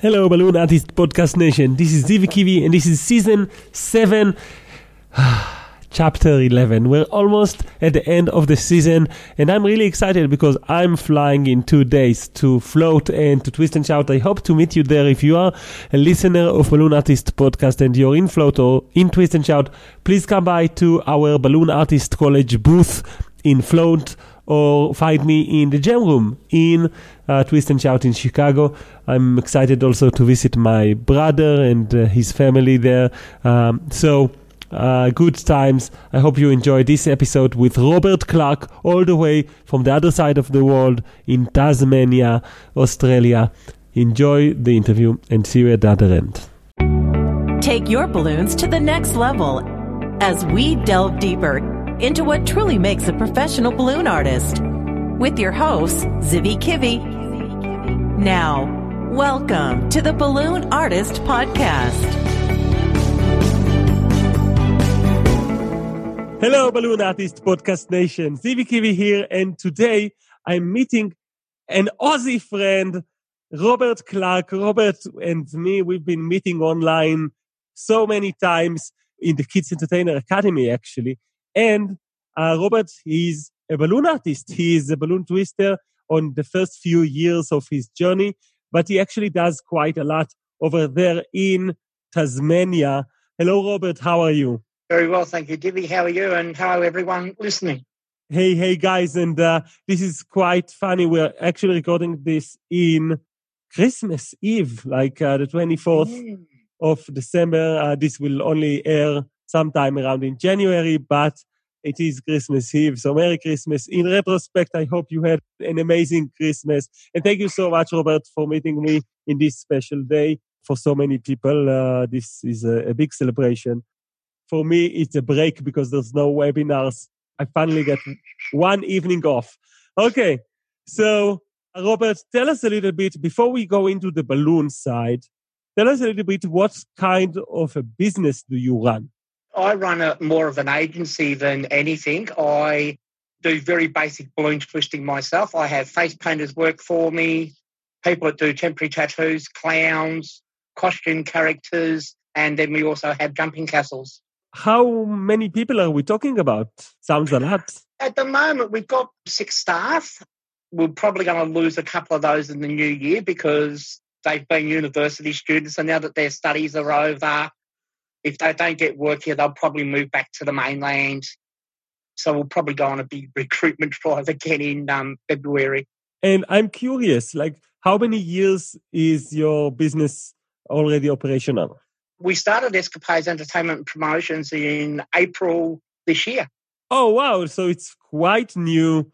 Hello, Balloon Artist Podcast Nation. This is Zivi Kivi, and this is season 7, chapter 11. We're almost at the end of the season, and I'm really excited because I'm flying in two days to Float and to Twist and Shout. I hope to meet you there. If you are a listener of Balloon Artist Podcast and you're in Float or in Twist and Shout, please come by to our Balloon Artist College booth in Float or find me in the jam room in uh, Twist and Shout in Chicago. I'm excited also to visit my brother and uh, his family there. Um, so, uh, good times. I hope you enjoy this episode with Robert Clark, all the way from the other side of the world in Tasmania, Australia. Enjoy the interview and see you at the other end. Take your balloons to the next level as we delve deeper into what truly makes a professional balloon artist. With your hosts, Zivi Kivi. Now, welcome to the Balloon Artist Podcast. Hello, Balloon Artist Podcast Nation. Zivi Kivi here, and today I'm meeting an Aussie friend, Robert Clark. Robert and me, we've been meeting online so many times in the Kids Entertainer Academy, actually. And uh, Robert, he's a balloon artist. He is a balloon twister on the first few years of his journey, but he actually does quite a lot over there in Tasmania. Hello, Robert. How are you? Very well, thank you, Divi. How are you? And hello, everyone listening. Hey, hey, guys. And uh, this is quite funny. We're actually recording this in Christmas Eve, like uh, the 24th mm. of December. Uh, this will only air sometime around in January, but it is Christmas Eve. So Merry Christmas. In retrospect, I hope you had an amazing Christmas. And thank you so much, Robert, for meeting me in this special day. For so many people, uh, this is a, a big celebration. For me, it's a break because there's no webinars. I finally get one evening off. Okay. So, Robert, tell us a little bit before we go into the balloon side. Tell us a little bit what kind of a business do you run? I run a more of an agency than anything. I do very basic balloon twisting myself. I have face painters work for me, people that do temporary tattoos, clowns, costume characters, and then we also have jumping castles. How many people are we talking about? Sounds a lot. At the moment, we've got six staff. We're probably going to lose a couple of those in the new year because they've been university students, and now that their studies are over, if they don't get work here, they'll probably move back to the mainland. So we'll probably go on a big recruitment drive again in um, February. And I'm curious, like, how many years is your business already operational? We started Escapades Entertainment and Promotions in April this year. Oh, wow. So it's quite new,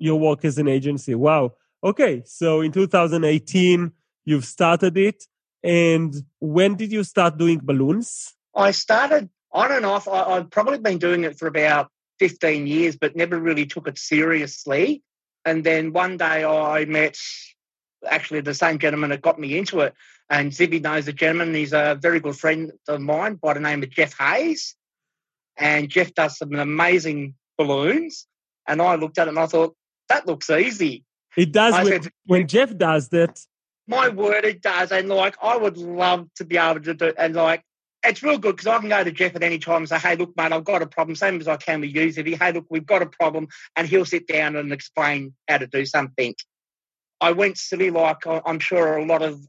your work as an agency. Wow. Okay. So in 2018, you've started it. And when did you start doing balloons? I started on and off. I, I've probably been doing it for about 15 years, but never really took it seriously. And then one day I met actually the same gentleman that got me into it. And Zivi knows the gentleman. He's a very good friend of mine by the name of Jeff Hayes. And Jeff does some amazing balloons. And I looked at it and I thought, that looks easy. It does when, said, when Jeff does that. My word, it does. And like, I would love to be able to do it. And like, it's real good because I can go to Jeff at any time and say, hey, look, mate, I've got a problem. Same as I can with you. Hey, look, we've got a problem. And he'll sit down and explain how to do something. I went silly like I'm sure a lot of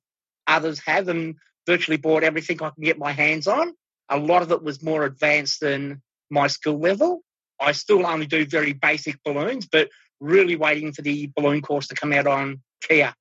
others have and virtually bought everything I can get my hands on. A lot of it was more advanced than my skill level. I still only do very basic balloons, but really waiting for the balloon course to come out on Kia.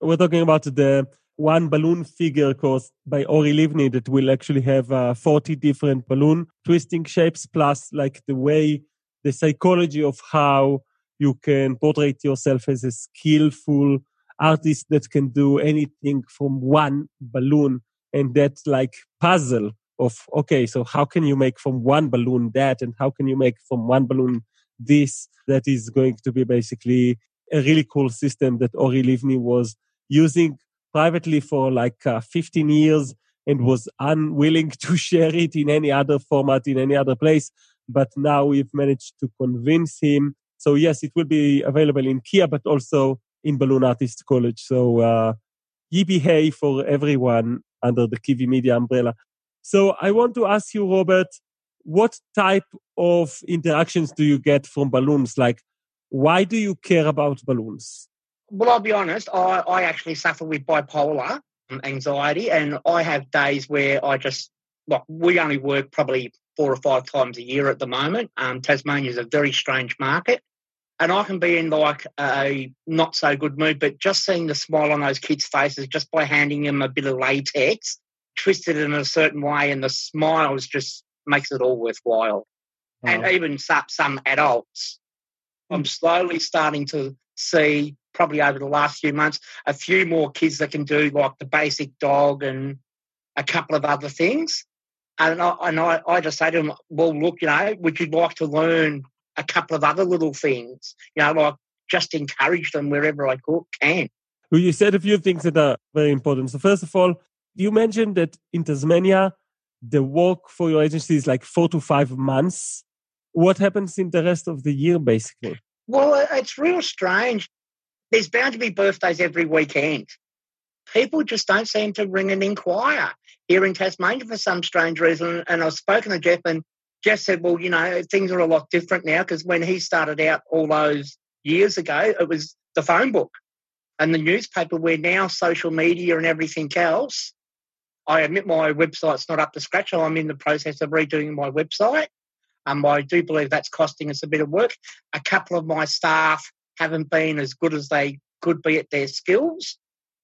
We're talking about the one balloon figure course by Ori Livni that will actually have uh, 40 different balloon twisting shapes, plus like the way, the psychology of how you can portray yourself as a skillful artist that can do anything from one balloon. And that like puzzle of, okay, so how can you make from one balloon that? And how can you make from one balloon this? That is going to be basically a really cool system that Ori Livni was using privately for like uh, 15 years and was unwilling to share it in any other format in any other place. But now we've managed to convince him. So yes, it will be available in Kia, but also in Balloon Artist College. So uh, YBA for everyone under the Kiwi Media umbrella. So I want to ask you, Robert, what type of interactions do you get from balloons? Like, why do you care about balloons? Well, I'll be honest, I, I actually suffer with bipolar anxiety, and I have days where I just, like, we only work probably four or five times a year at the moment. Um, Tasmania is a very strange market. And I can be in like a not so good mood, but just seeing the smile on those kids' faces just by handing them a bit of latex, twisted in a certain way, and the smiles just makes it all worthwhile. Oh. And even some, some adults. I'm slowly starting to see, probably over the last few months, a few more kids that can do like the basic dog and a couple of other things. And I, and I, I just say to them, well, look, you know, would you like to learn a couple of other little things? You know, like just encourage them wherever I can. Well, you said a few things that are very important. So, first of all, you mentioned that in Tasmania, the work for your agency is like four to five months. What happens in the rest of the year, basically? Well, it's real strange. There's bound to be birthdays every weekend. People just don't seem to ring and inquire here in Tasmania for some strange reason. And I've spoken to Jeff, and Jeff said, well, you know, things are a lot different now because when he started out all those years ago, it was the phone book and the newspaper, where now social media and everything else I admit my website's not up to scratch. I'm in the process of redoing my website. Um, I do believe that's costing us a bit of work. A couple of my staff haven't been as good as they could be at their skills.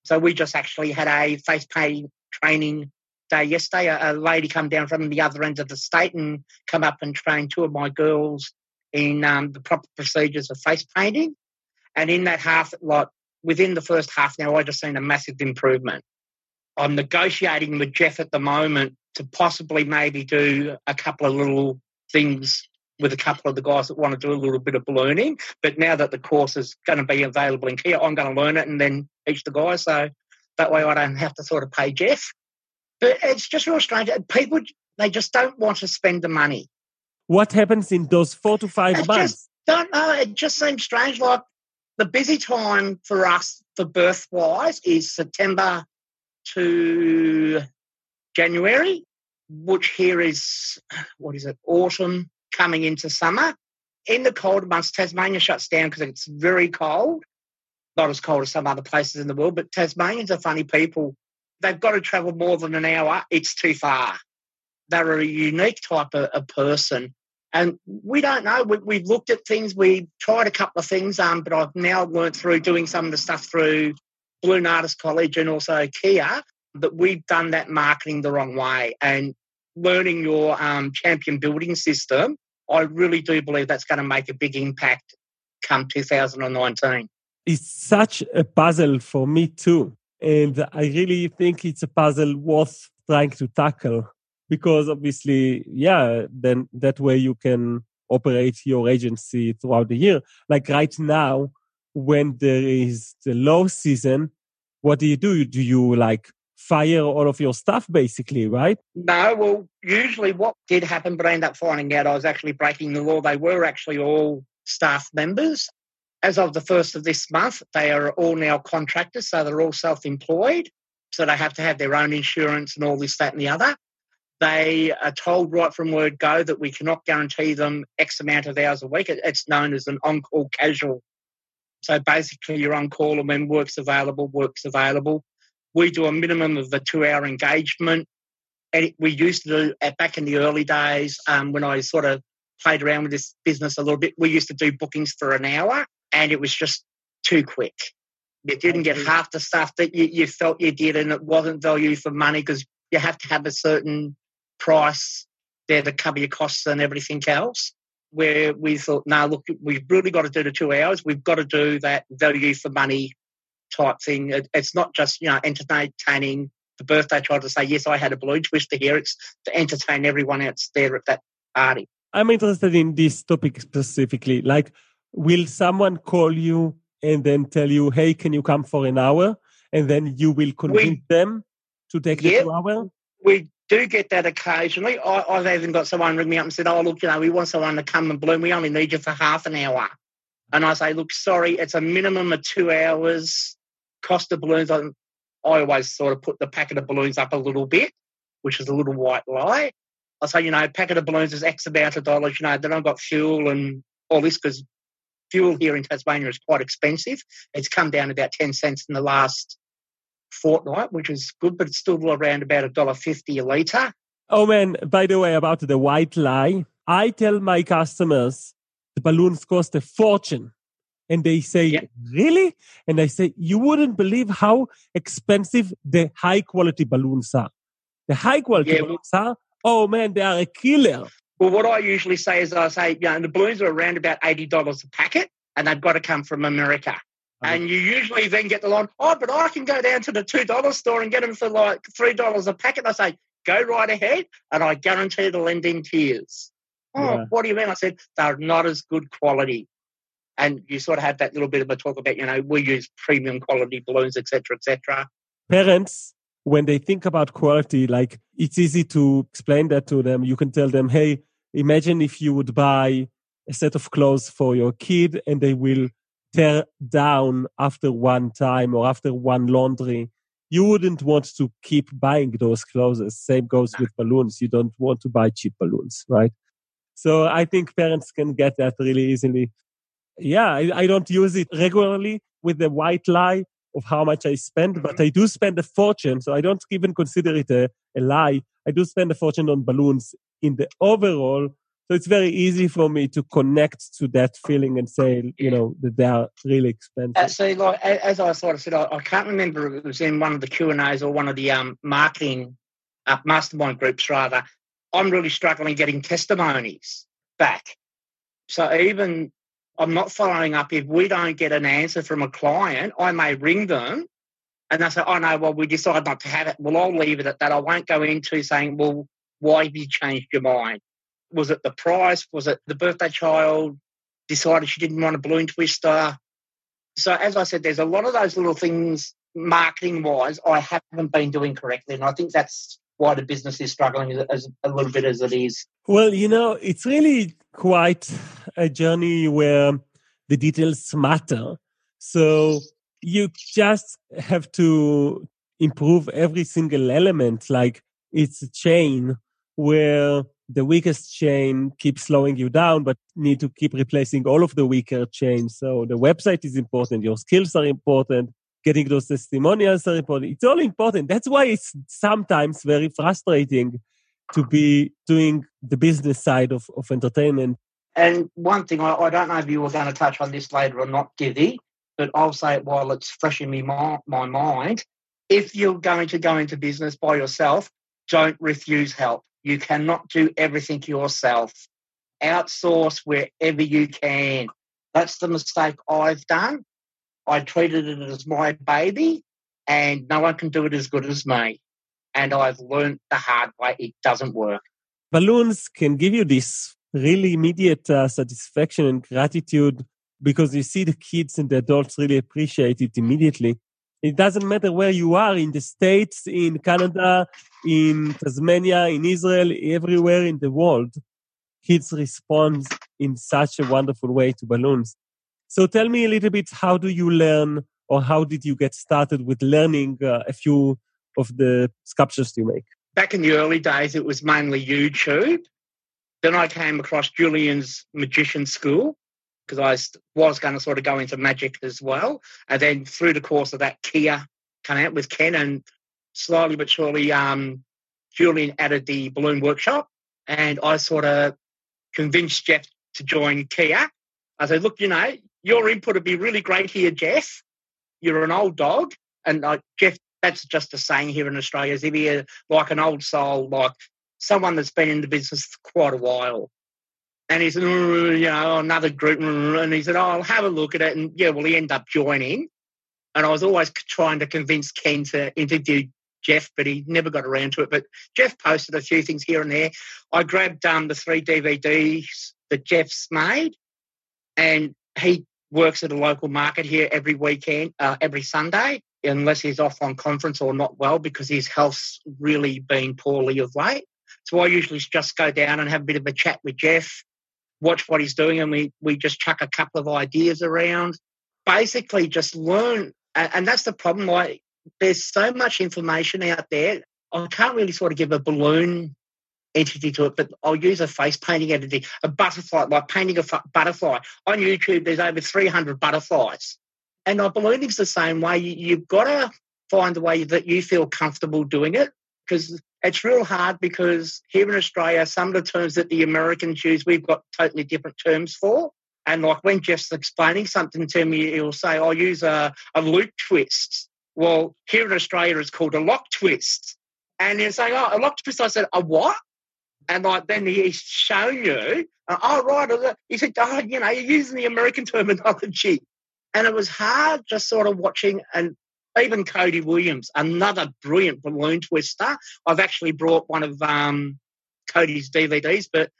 So we just actually had a face painting training day yesterday. A, a, lady come down from the other end of the state and come up and train two of my girls in um, the proper procedures of face painting. And in that half, like within the first half now, I just seen a massive improvement. I'm negotiating with Jeff at the moment to possibly maybe do a couple of little things with a couple of the guys that want to do a little bit of ballooning. But now that the course is going to be available in Kia, I'm going to learn it and then teach the guys. So that way I don't have to sort of pay Jeff. But it's just real strange. People, they just don't want to spend the money. What happens in those four to five it's months? Just, don't know. It just seems strange. Like the busy time for us for birth wise is September to January, which here is, what is it, autumn coming into summer. In the colder months, Tasmania shuts down because it's very cold. Not as cold as some other places in the world, but Tasmanians are funny people. They've got to travel more than an hour. It's too far. They're a unique type of, of person. And we don't know. We, have looked at things. we've tried a couple of things, um, but I've now learned through doing some of the stuff through Balloon Artist College and also Kia that we've done that marketing the wrong way. And learning your um, champion building system, I really do believe that's going to make a big impact come 2019. It's such a puzzle for me too. And I really think it's a puzzle worth trying to tackle because obviously, yeah, then that way you can operate your agency throughout the year. Like right now, when there is the low season, what do you do? Do you like fire all of your stuff basically, right? No, well, usually what did happen, but I ended up finding out I was actually breaking the law. They were actually all staff members. As of the first of this month, they are all now contractors, so they're all self employed. So they have to have their own insurance and all this, that, and the other. They are told right from word go that we cannot guarantee them X amount of hours a week. It's known as an on call casual so basically, you're on call, and when work's available, work's available. We do a minimum of a two hour engagement. And we used to do, back in the early days, um, when I sort of played around with this business a little bit, we used to do bookings for an hour, and it was just too quick. You didn't get half the stuff that you, you felt you did, and it wasn't value for money because you have to have a certain price there to cover your costs and everything else where we thought, no, look, we've really got to do the two hours. We've got to do that value for money type thing. It, it's not just, you know, entertaining the birthday child to say, yes, I had a balloon twister here. It's to entertain everyone else there at that party. I'm interested in this topic specifically. Like, will someone call you and then tell you, hey, can you come for an hour? And then you will convince we, them to take the two hour? We do get that occasionally. I, have even got someone ring me up and said, "Oh, look, you know, we want someone to come and bloom. We only need you for half an hour." And I say, "Look, sorry, it's a minimum of two hours. Cost of balloons. I always sort of put the packet of balloons up a little bit, which is a little white lie. I say, you know, packet of balloons is X amount of dollars. You know, then I've got fuel and all this because fuel here in Tasmania is quite expensive. It's come down about 10 cents in the last fortnight, which is good, but it's still around about a dollar fifty a litre. Oh man, by the way, about the white lie, I tell my customers the balloons cost a fortune. And they say, yeah. really? And I say, you wouldn't believe how expensive the high quality balloons are. The high quality yeah. balloons are, oh man, they are a killer. Well, what I usually say is I say, you know, the balloons are around about $80 a packet and they've got to come from America. And you usually then get the line, oh, but I can go down to the $2 store and get them for like $3 a packet. I say, go right ahead and I guarantee they'll end in tears. Oh, yeah. what do you mean? I said, they're not as good quality. And you sort of have that little bit of a talk about, you know, we use premium quality balloons, etc., etc. Parents, when they think about quality, like it's easy to explain that to them. You can tell them, hey, imagine if you would buy a set of clothes for your kid and they will tear down after one time or after one laundry, you wouldn't want to keep buying those clothes. Same goes with balloons. You don't want to buy cheap balloons, right? So I think parents can get that really easily. Yeah, I, I don't use it regularly with the white lie of how much I spend, but mm-hmm. I do spend a fortune. So I don't even consider it a, a lie. I do spend a fortune on balloons in the overall so it's very easy for me to connect to that feeling and say, you know, that they are really expensive. Uh, see, like as I sort of said, I, I, can't remember if it was in one of the Q and A's or one of the um, marketing uh, mastermind groups. Rather, I'm really struggling getting testimonies back. So even I'm not following up if we don't get an answer from a client. I may ring them and they say, "Oh no, well we decided not to have it." Well, I'll leave it at that. I won't go into saying, "Well, why have you changed your mind?" Was it the price? Was it the birthday child decided she didn't want a balloon twister? So, as I said, there's a lot of those little things marketing wise I haven't been doing correctly. And I think that's why the business is struggling as, as a little bit as it is. Well, you know, it's really quite a journey where the details matter. So you just have to improve every single element. Like it's a chain where the weakest chain keeps slowing you down, but need to keep replacing all of the weaker chains. So the website is important. Your skills are important. Getting those testimonials are important. It's all important. That's why it's sometimes very frustrating to be doing the business side of, of entertainment. And one thing, I, I don't know if you were going to touch on this later or not, Givy, but I'll say it while it's fresh in my, my mind. If you're going to go into business by yourself, don't refuse help you cannot do everything yourself. Outsource wherever you can. That's the mistake I've done. I treated it as my baby, and no one can do it as good as me. And I've learned the hard way it doesn't work. Balloons can give you this really immediate uh, satisfaction and gratitude because you see the kids and the adults really appreciate it immediately. It doesn't matter where you are in the States, in Canada, in Tasmania, in Israel, everywhere in the world. Kids respond in such a wonderful way to balloons. So tell me a little bit, how do you learn or how did you get started with learning uh, a few of the sculptures you make? Back in the early days, it was mainly YouTube. Then I came across Julian's Magician School, because I was going to sort of go into magic as well. And then through the course of that, Kia came out with Ken, and slowly but surely, um, Julian added the balloon workshop, and I sort of convinced Jeff to join Kia. I said, "Look, you know, your input would be really great here, Jeff. You're an old dog, and uh, Jeff." That's just a saying here in Australia. Is if you're like an old soul, like someone that's been in the business for quite a while. And he said, you know, another group. And he said, oh, I'll have a look at it. And yeah, well, he ended up joining. And I was always trying to convince Ken to interview Jeff, but he never got around to it. But Jeff posted a few things here and there. I grabbed um, the three DVDs that Jeff's made, and he works at a local market here every weekend, uh, every Sunday, unless he's off on conference or not well because his health's really been poorly of late. So I usually just go down and have a bit of a chat with Jeff watch what he's doing and we, we just chuck a couple of ideas around. Basically, just learn. And that's the problem. Like there's so much information out there. I can't really sort of give a balloon entity to it, but I'll use a face painting entity, a butterfly, like painting a butterfly. On YouTube, there's over 300 butterflies. And I believe it's the same way. You've got to find a way that you feel comfortable doing it because it's real hard because here in Australia, some of the terms that the Americans use, we've got totally different terms for. And like when Jeff's explaining something to me, he'll say, I'll use a, a loop twist. Well, here in Australia, it's called a lock twist. And he's saying, oh, a lock twist. I said, a what? And like then he's shown you, uh, oh, right. He said, oh, you know, you're using the American terminology. And it was hard just sort of watching and even Cody Williams, another brilliant balloon twister. I've actually brought one of um, Cody's DVDs, but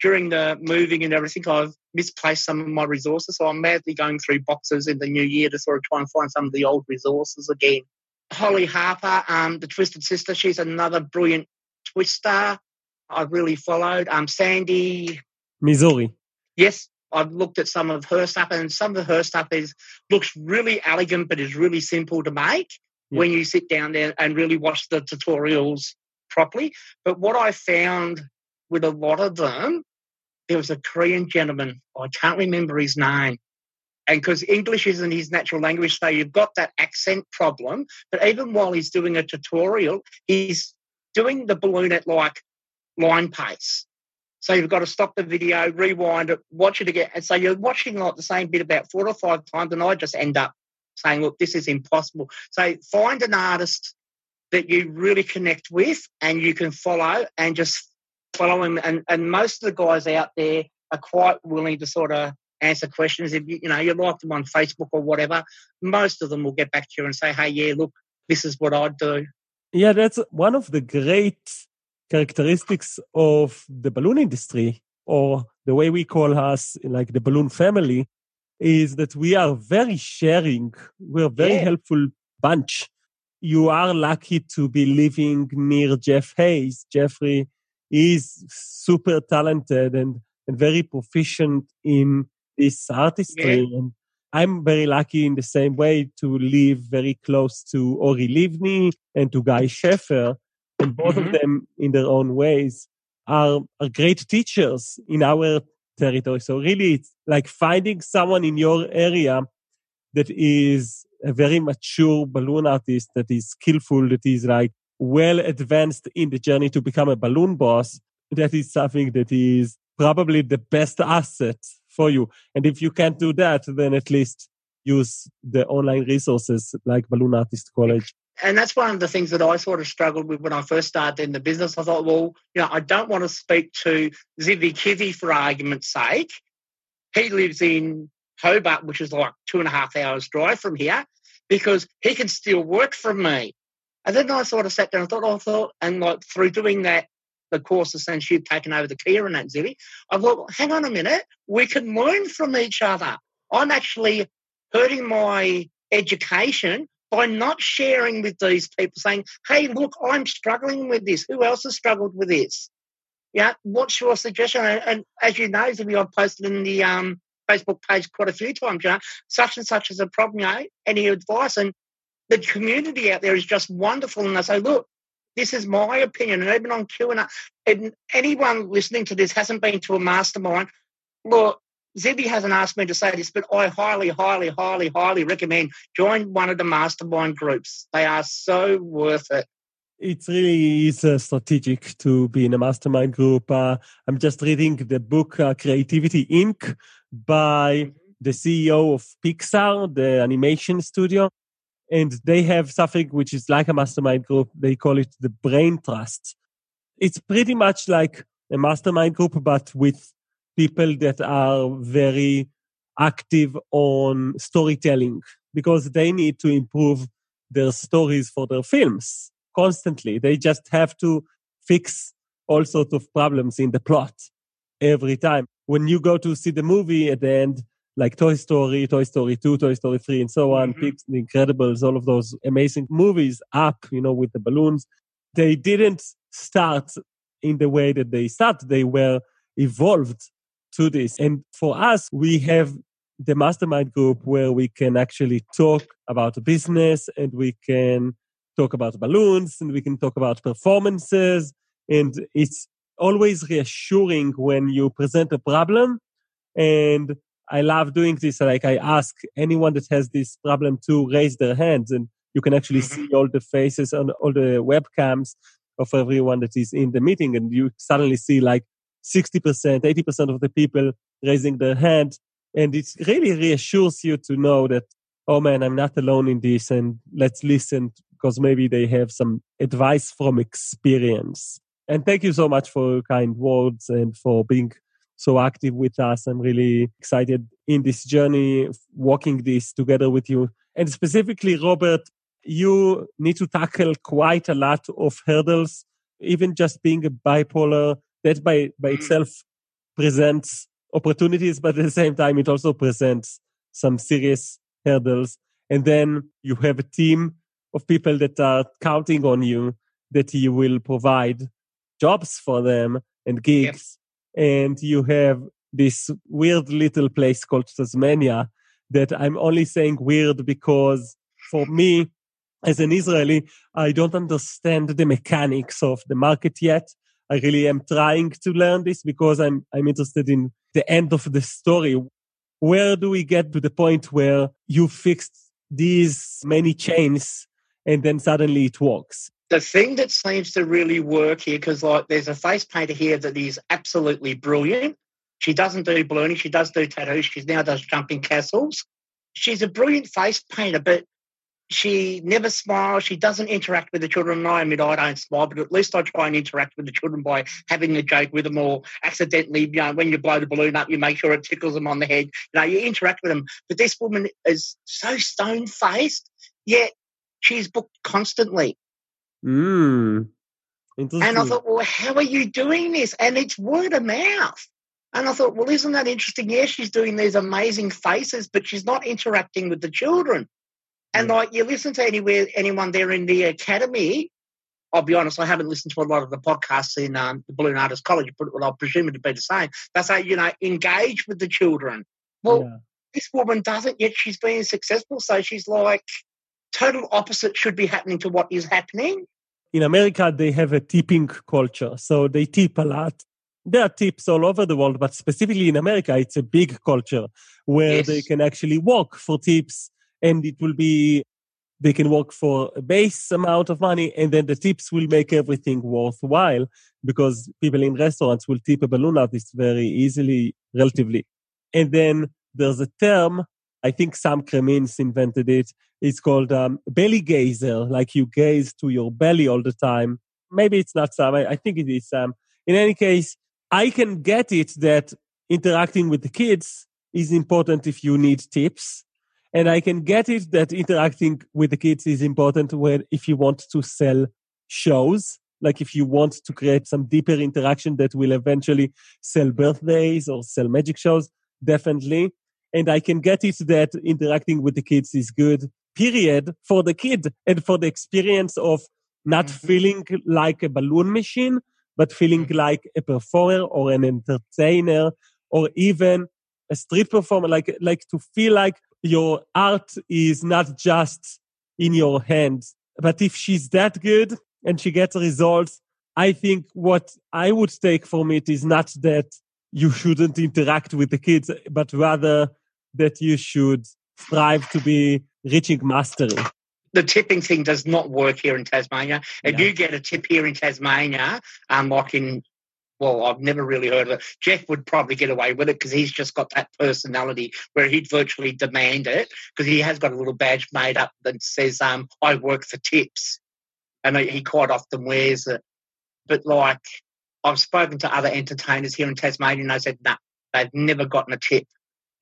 during the moving and everything, I've misplaced some of my resources. So I'm madly going through boxes in the new year to sort of try and find some of the old resources again. Holly Harper, um, the Twisted Sister, she's another brilliant twister. I've really followed. Um, Sandy. Masori. Yes, I've looked at some of her stuff, and some of her stuff is looks really elegant, but is really simple to make yeah. when you sit down there and really watch the tutorials properly. But what I found with a lot of them, there was a Korean gentleman. I can't remember his name. And because English isn't his natural language, so you've got that accent problem. But even while he's doing a tutorial, he's doing the balloon at like line pace. So you've got to stop the video, rewind it, watch it again. And so you're watching like the same bit about four or five times, and I just end up saying, look, this is impossible. So find an artist that you really connect with and you can follow and just follow him. And, and most of the guys out there are quite willing to sort of answer questions. If you, you know, you like them on Facebook or whatever, most of them will get back to you and say, hey, yeah, look, this is what I'd do. Yeah, that's one of the great characteristics of the balloon industry or the way we call us like the balloon family is that we are very sharing we're very yeah. helpful bunch you are lucky to be living near jeff hayes jeffrey is super talented and, and very proficient in this artistry yeah. and i'm very lucky in the same way to live very close to ori livni and to guy Sheffer and both mm-hmm. of them in their own ways are, are great teachers in our territory. So really it's like finding someone in your area that is a very mature balloon artist, that is skillful, that is like well advanced in the journey to become a balloon boss. That is something that is probably the best asset for you. And if you can't do that, then at least use the online resources like Balloon Artist College and that's one of the things that I sort of struggled with when I first started in the business. I thought, well, you know, I don't want to speak to Zivi Kivi for argument's sake. He lives in Hobart, which is like two and a half hours drive from here, because he can still work from me. And then I sort of sat down and thought, oh, I thought, and like through doing that, the courses since you've taken over the Kia and that Zivi, I thought, well, hang on a minute, we can learn from each other. I'm actually hurting my education by not sharing with these people, saying, hey, look, I'm struggling with this. Who else has struggled with this? Yeah, what's your suggestion? And, and as you know, I've posted in the um, Facebook page quite a few times, you know, such and such is a problem, you know, any advice? And the community out there is just wonderful. And they say, look, this is my opinion. And even on Q&A, and anyone listening to this hasn't been to a mastermind, look, Zivi hasn't asked me to say this, but I highly, highly, highly, highly recommend join one of the mastermind groups. They are so worth it. It really is uh, strategic to be in a mastermind group. Uh, I'm just reading the book uh, Creativity Inc. by mm-hmm. the CEO of Pixar, the animation studio. And they have something which is like a mastermind group. They call it the Brain Trust. It's pretty much like a mastermind group, but with people that are very active on storytelling because they need to improve their stories for their films constantly. They just have to fix all sorts of problems in the plot every time. When you go to see the movie at the end, like Toy Story, Toy Story 2, Toy Story 3, and so on, mm-hmm. The Incredibles, all of those amazing movies up, you know, with the balloons, they didn't start in the way that they start. They were evolved to this. And for us, we have the mastermind group where we can actually talk about business and we can talk about balloons and we can talk about performances. And it's always reassuring when you present a problem. And I love doing this. Like I ask anyone that has this problem to raise their hands and you can actually mm-hmm. see all the faces on all the webcams of everyone that is in the meeting. And you suddenly see like 60%, 80% of the people raising their hand. And it really reassures you to know that, oh man, I'm not alone in this and let's listen because maybe they have some advice from experience. And thank you so much for your kind words and for being so active with us. I'm really excited in this journey, walking this together with you. And specifically, Robert, you need to tackle quite a lot of hurdles, even just being a bipolar. That by, by mm. itself presents opportunities, but at the same time, it also presents some serious hurdles. And then you have a team of people that are counting on you that you will provide jobs for them and gigs. Yep. And you have this weird little place called Tasmania that I'm only saying weird because for me, as an Israeli, I don't understand the mechanics of the market yet. I really am trying to learn this because I'm, I'm interested in the end of the story. Where do we get to the point where you fixed these many chains and then suddenly it works. The thing that seems to really work here, because like there's a face painter here that is absolutely brilliant. She doesn't do ballooning, she does do tattoos, she now does jumping castles. She's a brilliant face painter, but she never smiles. She doesn't interact with the children. And I admit I don't smile, but at least I try and interact with the children by having a joke with them or accidentally, you know, when you blow the balloon up, you make sure it tickles them on the head. You know, you interact with them. But this woman is so stone faced, yet she's booked constantly. Mm. And I thought, well, how are you doing this? And it's word of mouth. And I thought, well, isn't that interesting? Yes, she's doing these amazing faces, but she's not interacting with the children. And like you listen to anywhere anyone there in the academy, I'll be honest, I haven't listened to a lot of the podcasts in um, the Balloon Artist College, but I'll presume it to be the same. They say, you know, engage with the children. Well, yeah. this woman doesn't, yet she's being successful. So she's like, total opposite should be happening to what is happening. In America, they have a tipping culture. So they tip a lot. There are tips all over the world, but specifically in America, it's a big culture where yes. they can actually work for tips and it will be, they can work for a base amount of money and then the tips will make everything worthwhile because people in restaurants will tip a balloon artist very easily, relatively. And then there's a term I think Sam Kremins invented it. It's called um, belly gazer, like you gaze to your belly all the time. Maybe it's not Sam. I, I think it is Sam. In any case, I can get it that interacting with the kids is important if you need tips. And I can get it that interacting with the kids is important when if you want to sell shows, like if you want to create some deeper interaction that will eventually sell birthdays or sell magic shows, definitely and I can get it that interacting with the kids is good, period, for the kid and for the experience of not mm-hmm. feeling like a balloon machine, but feeling mm-hmm. like a performer or an entertainer or even a street performer, like, like to feel like your art is not just in your hands. But if she's that good and she gets results, I think what I would take from it is not that you shouldn't interact with the kids, but rather that you should strive to be reaching mastery? The tipping thing does not work here in Tasmania. If you get a tip here in Tasmania, um, like in well, I've never really heard of it. Jeff would probably get away with it because he's just got that personality where he'd virtually demand it because he has got a little badge made up that says, um, I work for tips. And he quite often wears it. But like, I've spoken to other entertainers here in Tasmania and they said, no, nah, they've never gotten a tip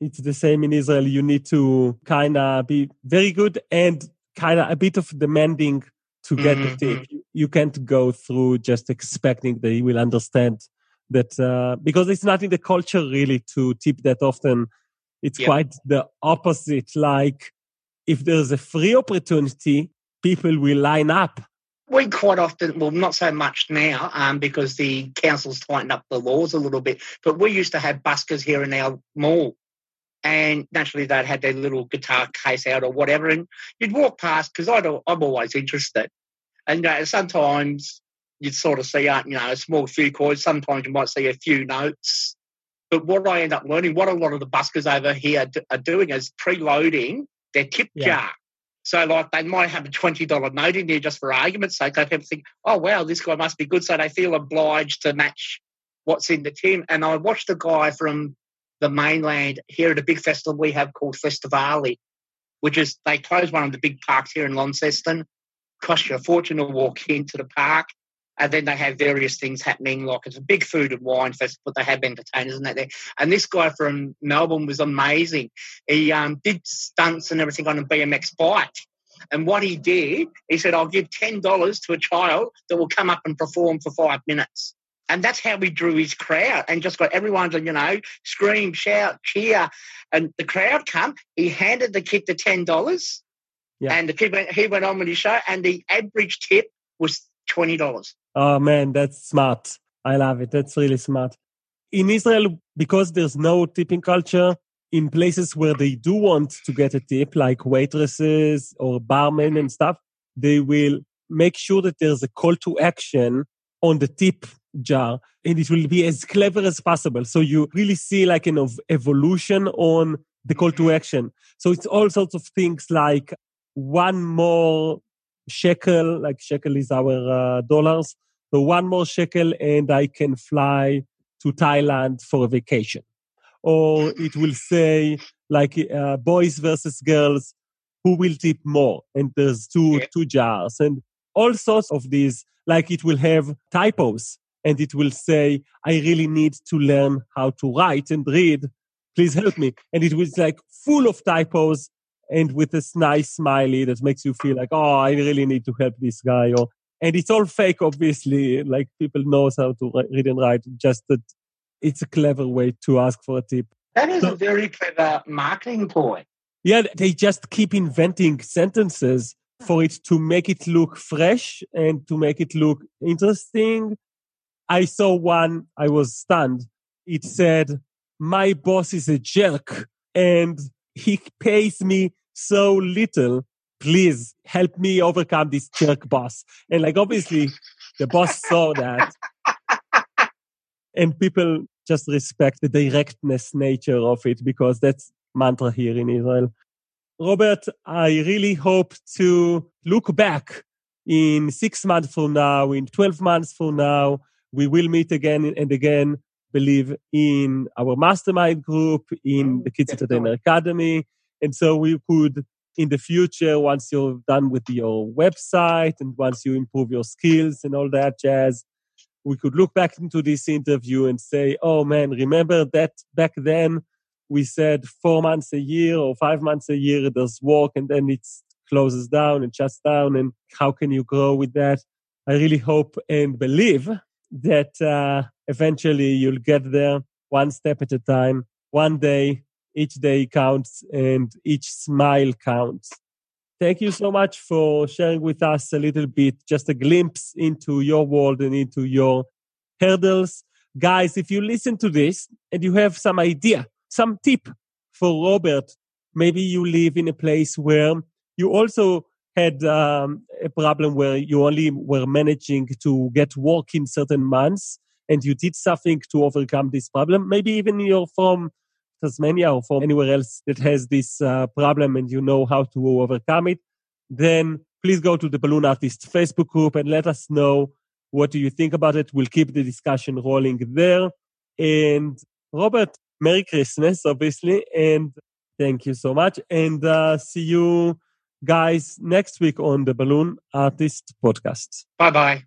it's the same in Israel. You need to kind of be very good and kind of a bit of demanding to get mm-hmm. the tip. You can't go through just expecting that he will understand that uh, because it's not in the culture really to tip that often. It's quite the opposite. Like if there's a free opportunity, people will line up. We quite often, well, not so much now, um, because the council's tightened up the laws a little bit. But we used to have buskers here in our mall, and naturally they'd had their little guitar case out or whatever, and you'd walk past because I'm always interested, and you know, sometimes you'd sort of see, uh, you know, a small few chords. Sometimes you might see a few notes. But what I end up learning, what a lot of the buskers over here are doing is preloading their tip yeah. jar. So, like, they might have a $20 note in there just for argument's sake. They people think, oh, wow, this guy must be good. So they feel obliged to match what's in the tin. And I watched a guy from the mainland here at a big festival we have called Festivale, which is they close one of the big parks here in Launceston. Cost you a fortune to walk into the park. And then they have various things happening, like it's a big food and wine festival. They have entertainers and that there. And this guy from Melbourne was amazing. He um, did stunts and everything on a BMX bike. And what he did, he said, I'll give $10 to a child that will come up and perform for five minutes. And that's how we drew his crowd and just got everyone to, you know, scream, shout, cheer. And the crowd come. He handed the kid the $10. Yeah. And the kid went, he went on with his show, and the average tip was $20. Oh, man, that's smart. I love it. That's really smart. In Israel, because there's no tipping culture, in places where they do want to get a tip, like waitresses or barmen and stuff, they will make sure that there's a call to action on the tip jar and it will be as clever as possible. So you really see like an evolution on the call to action. So it's all sorts of things like one more shekel, like shekel is our uh, dollars. So one more shekel and I can fly to Thailand for a vacation. Or it will say like uh, boys versus girls, who will tip more? And there's two, yeah. two jars and all sorts of these, like it will have typos and it will say, I really need to learn how to write and read. Please help me. And it was like full of typos and with this nice smiley that makes you feel like, oh, I really need to help this guy. Or, and it's all fake, obviously. Like people knows how to read and write, just that it's a clever way to ask for a tip. That is so, a very clever marketing ploy. Yeah, they just keep inventing sentences for it to make it look fresh and to make it look interesting I saw one, I was stunned. It said, my boss is a jerk and he pays me so little. Please help me overcome this jerk boss. And like, obviously the boss saw that and people just respect the directness nature of it because that's mantra here in Israel. Robert, I really hope to look back in six months from now, in 12 months from now, we will meet again and again, believe in our mastermind group, in oh, the Kids Entertainer Academy. And so we could, in the future, once you're done with your website and once you improve your skills and all that jazz, we could look back into this interview and say, oh man, remember that back then we said four months a year or five months a year does work and then it closes down and shuts down. And how can you grow with that? I really hope and believe that uh, eventually you'll get there one step at a time. One day, each day counts and each smile counts. Thank you so much for sharing with us a little bit, just a glimpse into your world and into your hurdles. Guys, if you listen to this and you have some idea, some tip for Robert, maybe you live in a place where you also had um, a problem where you only were managing to get work in certain months and you did something to overcome this problem, maybe even you're from Tasmania or from anywhere else that has this uh, problem and you know how to overcome it, then please go to the Balloon Artist Facebook group and let us know what do you think about it. We'll keep the discussion rolling there. And Robert, Merry Christmas, obviously, and thank you so much. And uh, see you guys next week on the Balloon Artist Podcast. Bye bye.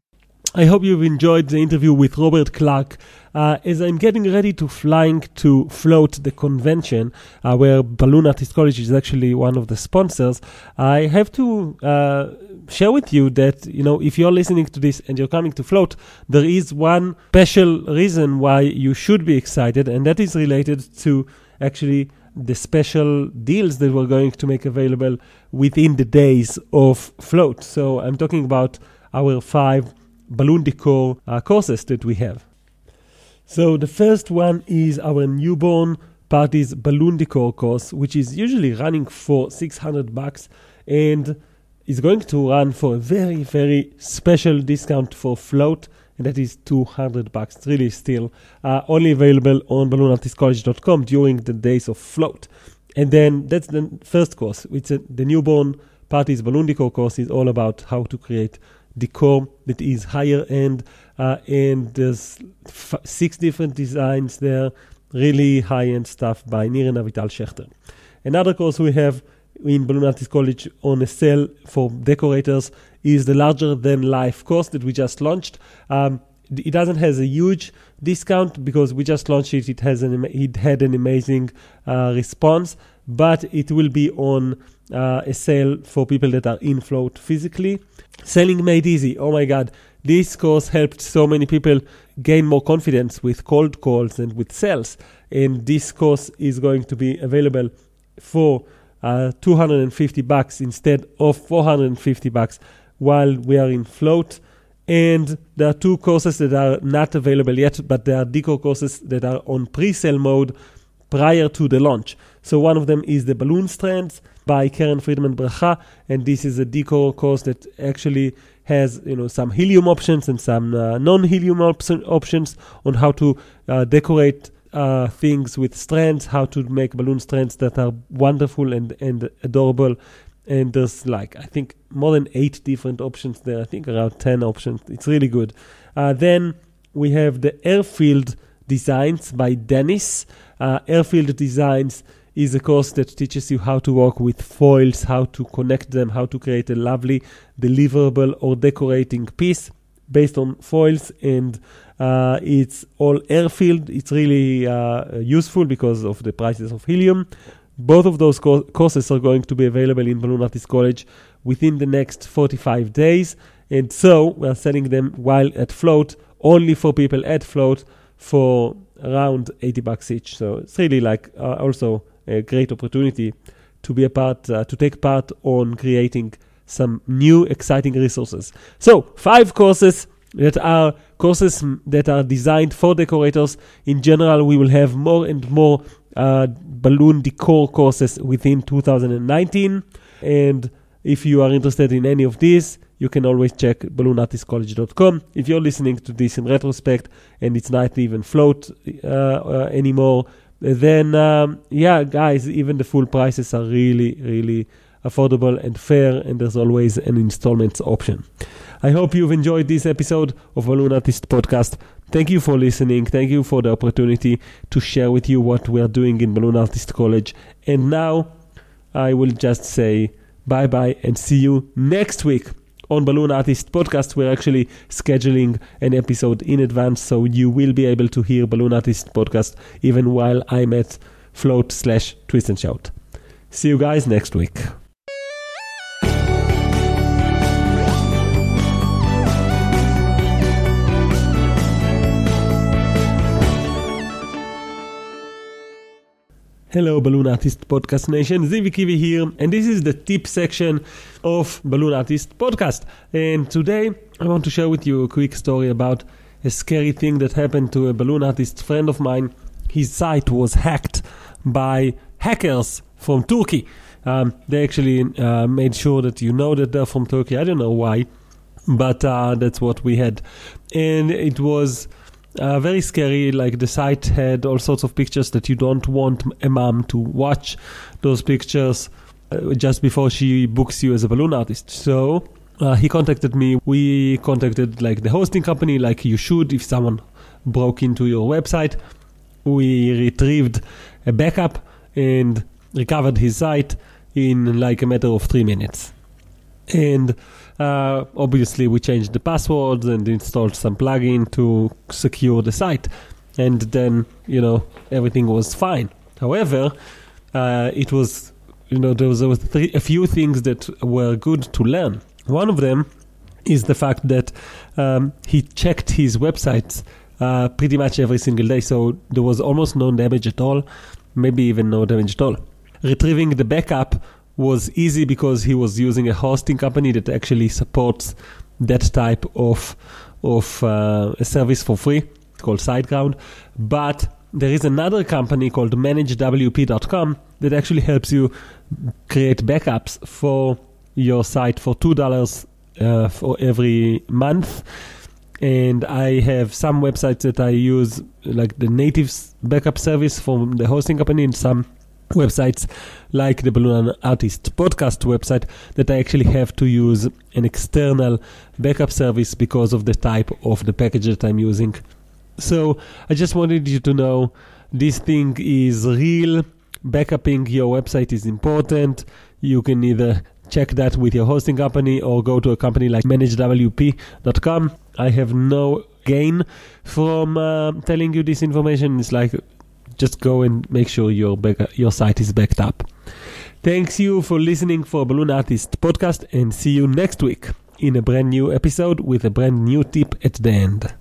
I hope you've enjoyed the interview with Robert Clark. Uh, as I'm getting ready to flying to float the convention, uh, where Balloon Artist College is actually one of the sponsors, I have to uh, share with you that you know if you're listening to this and you're coming to float, there is one special reason why you should be excited, and that is related to actually the special deals that we're going to make available within the days of float. So I'm talking about our five balloon decor uh, courses that we have. So the first one is our newborn Party's balloon decor course, which is usually running for 600 bucks and is going to run for a very, very special discount for float, that is 200 bucks. It's really still uh, only available on balloonartistcollege.com during the days of float. And then that's the first course. It's a, the newborn parties balloon decor course is all about how to create decor that is higher end, uh, and there's f- six different designs there, really high end stuff by Nir and Avital Schechter. Another course we have in Balloon Artist College on a sale for decorators is the larger than life course that we just launched. Um, it doesn't has a huge discount because we just launched it. It has an it had an amazing uh, response, but it will be on uh, a sale for people that are in float physically. Selling made easy. Oh my God, this course helped so many people gain more confidence with cold calls and with sales. And this course is going to be available for uh, 250 bucks instead of 450 bucks while we are in float. And there are two courses that are not available yet, but there are decor courses that are on pre-sale mode prior to the launch. So one of them is the balloon strands by Karen Friedman Bracha, and this is a decor course that actually has you know some helium options and some uh, non-helium op- options on how to uh, decorate uh, things with strands, how to make balloon strands that are wonderful and, and adorable. And there's like, I think, more than eight different options there. I think around 10 options. It's really good. Uh, then we have the Air-Filled Designs by Dennis. Uh, Air-Filled Designs is a course that teaches you how to work with foils, how to connect them, how to create a lovely deliverable or decorating piece based on foils and uh, it's all air-filled. It's really uh, useful because of the prices of helium. Both of those co- courses are going to be available in Balloon Artist College within the next 45 days. And so we're selling them while at float, only for people at float for around 80 bucks each. So it's really like uh, also a great opportunity to be a part, uh, to take part on creating some new exciting resources. So five courses that are courses that are designed for decorators. In general, we will have more and more uh, balloon decor courses within 2019. And if you are interested in any of these, you can always check balloonartistcollege.com. If you're listening to this in retrospect and it's not even float uh, uh, anymore, then um, yeah, guys, even the full prices are really, really affordable and fair, and there's always an installments option. I hope you've enjoyed this episode of Balloon Artist Podcast. Thank you for listening. Thank you for the opportunity to share with you what we are doing in Balloon Artist College. And now I will just say bye bye and see you next week on Balloon Artist Podcast. We're actually scheduling an episode in advance, so you will be able to hear Balloon Artist Podcast even while I'm at float slash twist and shout. See you guys next week. Hello, Balloon Artist Podcast Nation. Zivi Kivi here, and this is the tip section of Balloon Artist Podcast. And today, I want to share with you a quick story about a scary thing that happened to a balloon artist friend of mine. His site was hacked by hackers from Turkey. Um, they actually uh, made sure that you know that they're from Turkey. I don't know why, but uh, that's what we had. And it was uh, very scary. Like the site had all sorts of pictures that you don't want a mom to watch those pictures uh, just before she books you as a balloon artist. So uh, he contacted me. We contacted like the hosting company, like you should if someone broke into your website. We retrieved a backup and recovered his site in like a matter of three minutes. And uh, obviously, we changed the passwords and installed some plugin to secure the site, and then you know everything was fine. However, uh, it was you know there was, there was a few things that were good to learn. One of them is the fact that um, he checked his websites uh, pretty much every single day, so there was almost no damage at all, maybe even no damage at all. Retrieving the backup was easy because he was using a hosting company that actually supports that type of of uh, a service for free called SiteGround. But there is another company called ManageWP.com that actually helps you create backups for your site for two dollars uh, for every month. And I have some websites that I use, like the native backup service from the hosting company, and some websites like the Balloon Artist podcast website that I actually have to use an external backup service because of the type of the package that I'm using. So I just wanted you to know this thing is real. Backupping your website is important. You can either check that with your hosting company or go to a company like managewp.com. I have no gain from uh, telling you this information. It's like just go and make sure your your site is backed up. Thanks you for listening for Balloon Artist podcast and see you next week in a brand new episode with a brand new tip at the end.